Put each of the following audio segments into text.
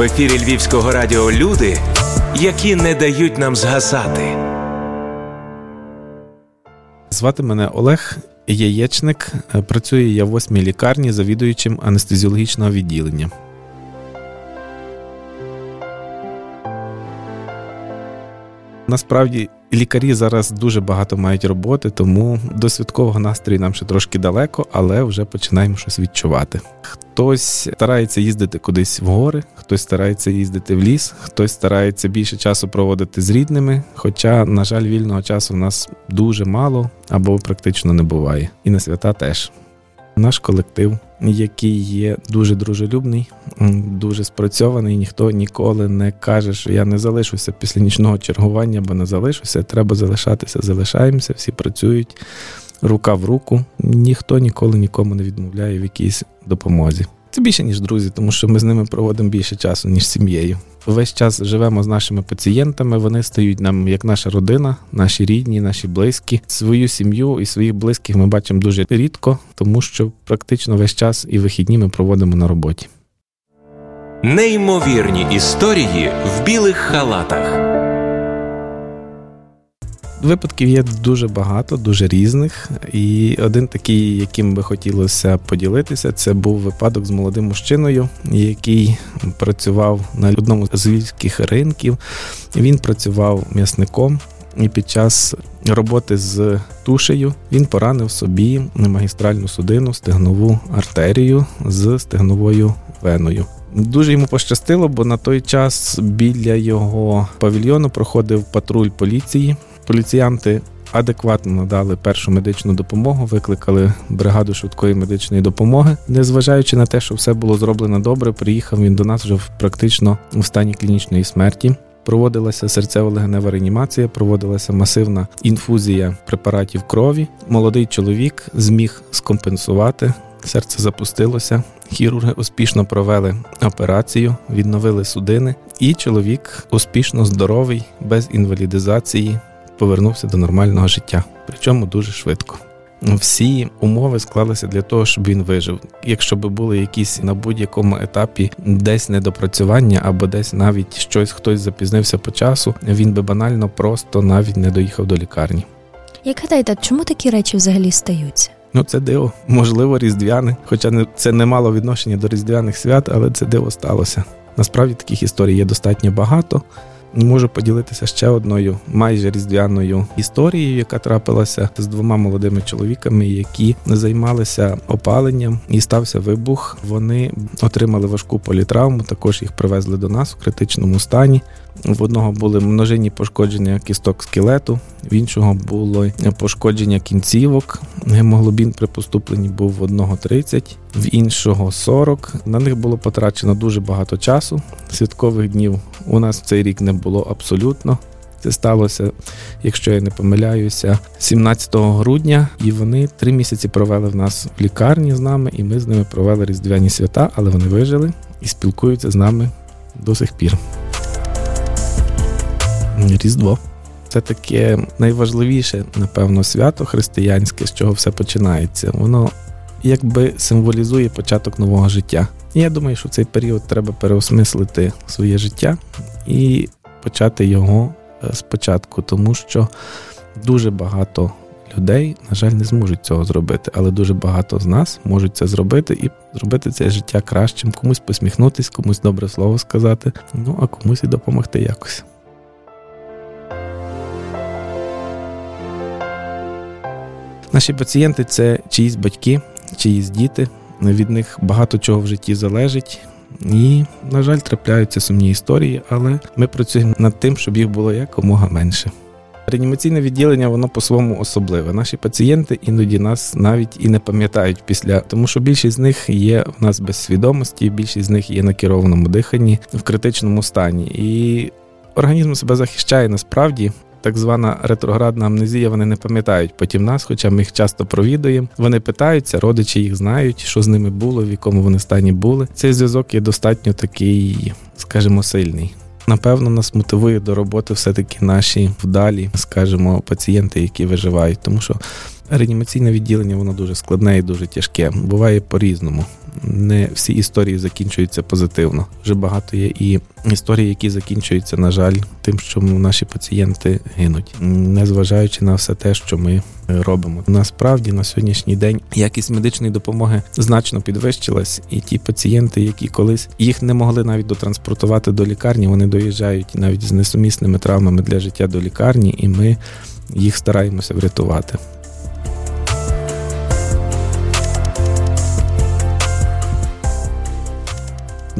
В ефірі Львівського радіо люди, які не дають нам згасати. Звати мене Олег Яєчник. Працюю я в восьмій лікарні завідуючим анестезіологічного відділення. Насправді лікарі зараз дуже багато мають роботи, тому до святкового настрою нам ще трошки далеко, але вже починаємо щось відчувати. Хтось старається їздити кудись в гори, хтось старається їздити в ліс, хтось старається більше часу проводити з рідними. Хоча, на жаль, вільного часу в нас дуже мало або практично не буває. І на свята теж. Наш колектив, який є дуже дружелюбний, дуже спрацьований. Ніхто ніколи не каже, що я не залишуся після нічного чергування, бо не залишуся. Треба залишатися, залишаємося, всі працюють рука в руку. Ніхто ніколи нікому не відмовляє в якійсь допомозі. Це більше ніж друзі, тому що ми з ними проводимо більше часу, ніж з сім'єю. Весь час живемо з нашими пацієнтами. Вони стають нам як наша родина, наші рідні, наші близькі. Свою сім'ю і своїх близьких ми бачимо дуже рідко, тому що практично весь час і вихідні ми проводимо на роботі. Неймовірні історії в білих халатах. Випадків є дуже багато, дуже різних. І один такий, яким би хотілося поділитися, це був випадок з молодим мужчиною, який працював на одному з львівських ринків. Він працював м'ясником. І під час роботи з тушею він поранив собі магістральну судину, стегнову артерію з стегновою веною. Дуже йому пощастило, бо на той час біля його павільйону проходив патруль поліції. Поліціянти адекватно надали першу медичну допомогу, викликали бригаду швидкої медичної допомоги. Незважаючи на те, що все було зроблено добре, приїхав він до нас вже практично у стані клінічної смерті. Проводилася серцево-легенева реанімація, проводилася масивна інфузія препаратів крові. Молодий чоловік зміг скомпенсувати. Серце запустилося, хірурги успішно провели операцію, відновили судини, і чоловік успішно здоровий, без інвалідизації, повернувся до нормального життя, причому дуже швидко. Всі умови склалися для того, щоб він вижив. Якщо б були якісь на будь-якому етапі десь недопрацювання або десь навіть щось хтось запізнився по часу, він би банально просто навіть не доїхав до лікарні. Як гадаєте, чому такі речі взагалі стаються? Ну, це диво, можливо, різдвяне, хоча це не мало відношення до різдвяних свят, але це диво сталося. Насправді таких історій є достатньо багато. Можу поділитися ще одною майже різдвяною історією, яка трапилася з двома молодими чоловіками, які займалися опаленням, і стався вибух. Вони отримали важку політравму. Також їх привезли до нас у критичному стані. В одного були множинні пошкодження кісток скелету, в іншого було пошкодження кінцівок. Гемоглобін при поступленні був в одного 30, в іншого 40. На них було потрачено дуже багато часу. Святкових днів у нас в цей рік не було абсолютно. Це сталося, якщо я не помиляюся, 17 грудня, і вони три місяці провели в нас в лікарні з нами, і ми з ними провели різдвяні свята, але вони вижили і спілкуються з нами до сих пір. Різдво. Це таке найважливіше, напевно, свято християнське, з чого все починається. Воно якби символізує початок нового життя. І я думаю, що в цей період треба переосмислити своє життя і почати його е, спочатку, тому що дуже багато людей, на жаль, не зможуть цього зробити, але дуже багато з нас можуть це зробити і зробити це життя кращим, комусь посміхнутись, комусь добре слово сказати, ну а комусь і допомогти якось. Наші пацієнти це чиїсь батьки, чиїсь діти. Від них багато чого в житті залежить. І, на жаль, трапляються сумні історії, але ми працюємо над тим, щоб їх було якомога менше. Реанімаційне відділення воно по-своєму особливе. Наші пацієнти іноді нас навіть і не пам'ятають після, тому що більшість з них є в нас без свідомості, більшість з них є на керованому диханні в критичному стані. І організм себе захищає насправді так звана ретроградна амнезія, вони не пам'ятають потім нас, хоча ми їх часто провідуємо. Вони питаються, родичі їх знають, що з ними було, в якому вони стані були. Цей зв'язок є достатньо такий, скажімо, сильний. Напевно, нас мотивує до роботи все-таки наші вдалі, скажімо, пацієнти, які виживають, тому що Реанімаційне відділення воно дуже складне і дуже тяжке. Буває по-різному. Не всі історії закінчуються позитивно. Вже багато є і історії, які закінчуються, на жаль, тим, що наші пацієнти гинуть, незважаючи на все те, що ми робимо. Насправді на сьогоднішній день якість медичної допомоги значно підвищилась, і ті пацієнти, які колись їх не могли навіть дотранспортувати до лікарні, вони доїжджають навіть з несумісними травмами для життя до лікарні, і ми їх стараємося врятувати.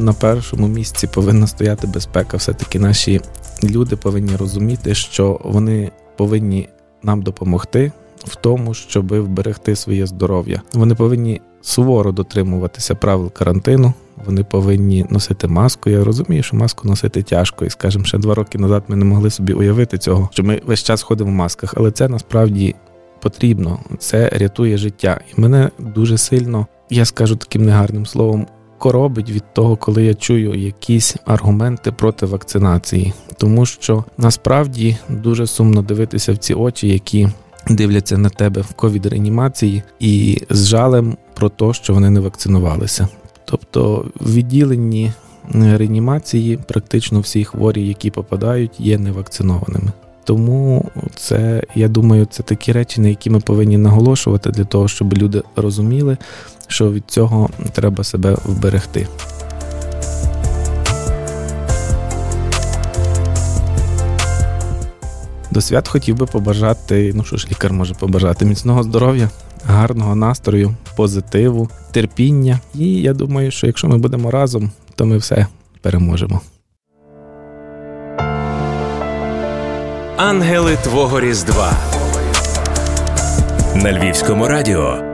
На першому місці повинна стояти безпека. Все-таки наші люди повинні розуміти, що вони повинні нам допомогти в тому, щоб вберегти своє здоров'я. Вони повинні суворо дотримуватися правил карантину. Вони повинні носити маску. Я розумію, що маску носити тяжко, і скажімо, ще два роки назад ми не могли собі уявити цього, що ми весь час ходимо в масках, але це насправді потрібно. Це рятує життя. І мене дуже сильно, я скажу таким негарним словом, коробить від того, коли я чую якісь аргументи проти вакцинації, тому що насправді дуже сумно дивитися в ці очі, які дивляться на тебе в ковід-реанімації і з жалем про те, що вони не вакцинувалися. Тобто в відділенні реанімації практично всі хворі, які попадають, є невакцинованими. Тому це, я думаю, це такі речі, на які ми повинні наголошувати для того, щоб люди розуміли, що від цього треба себе вберегти. До свят хотів би побажати, ну що ж лікар може побажати, міцного здоров'я, гарного настрою, позитиву, терпіння. І я думаю, що якщо ми будемо разом, то ми все переможемо. Ангели Твого Різдва на Львівському радіо.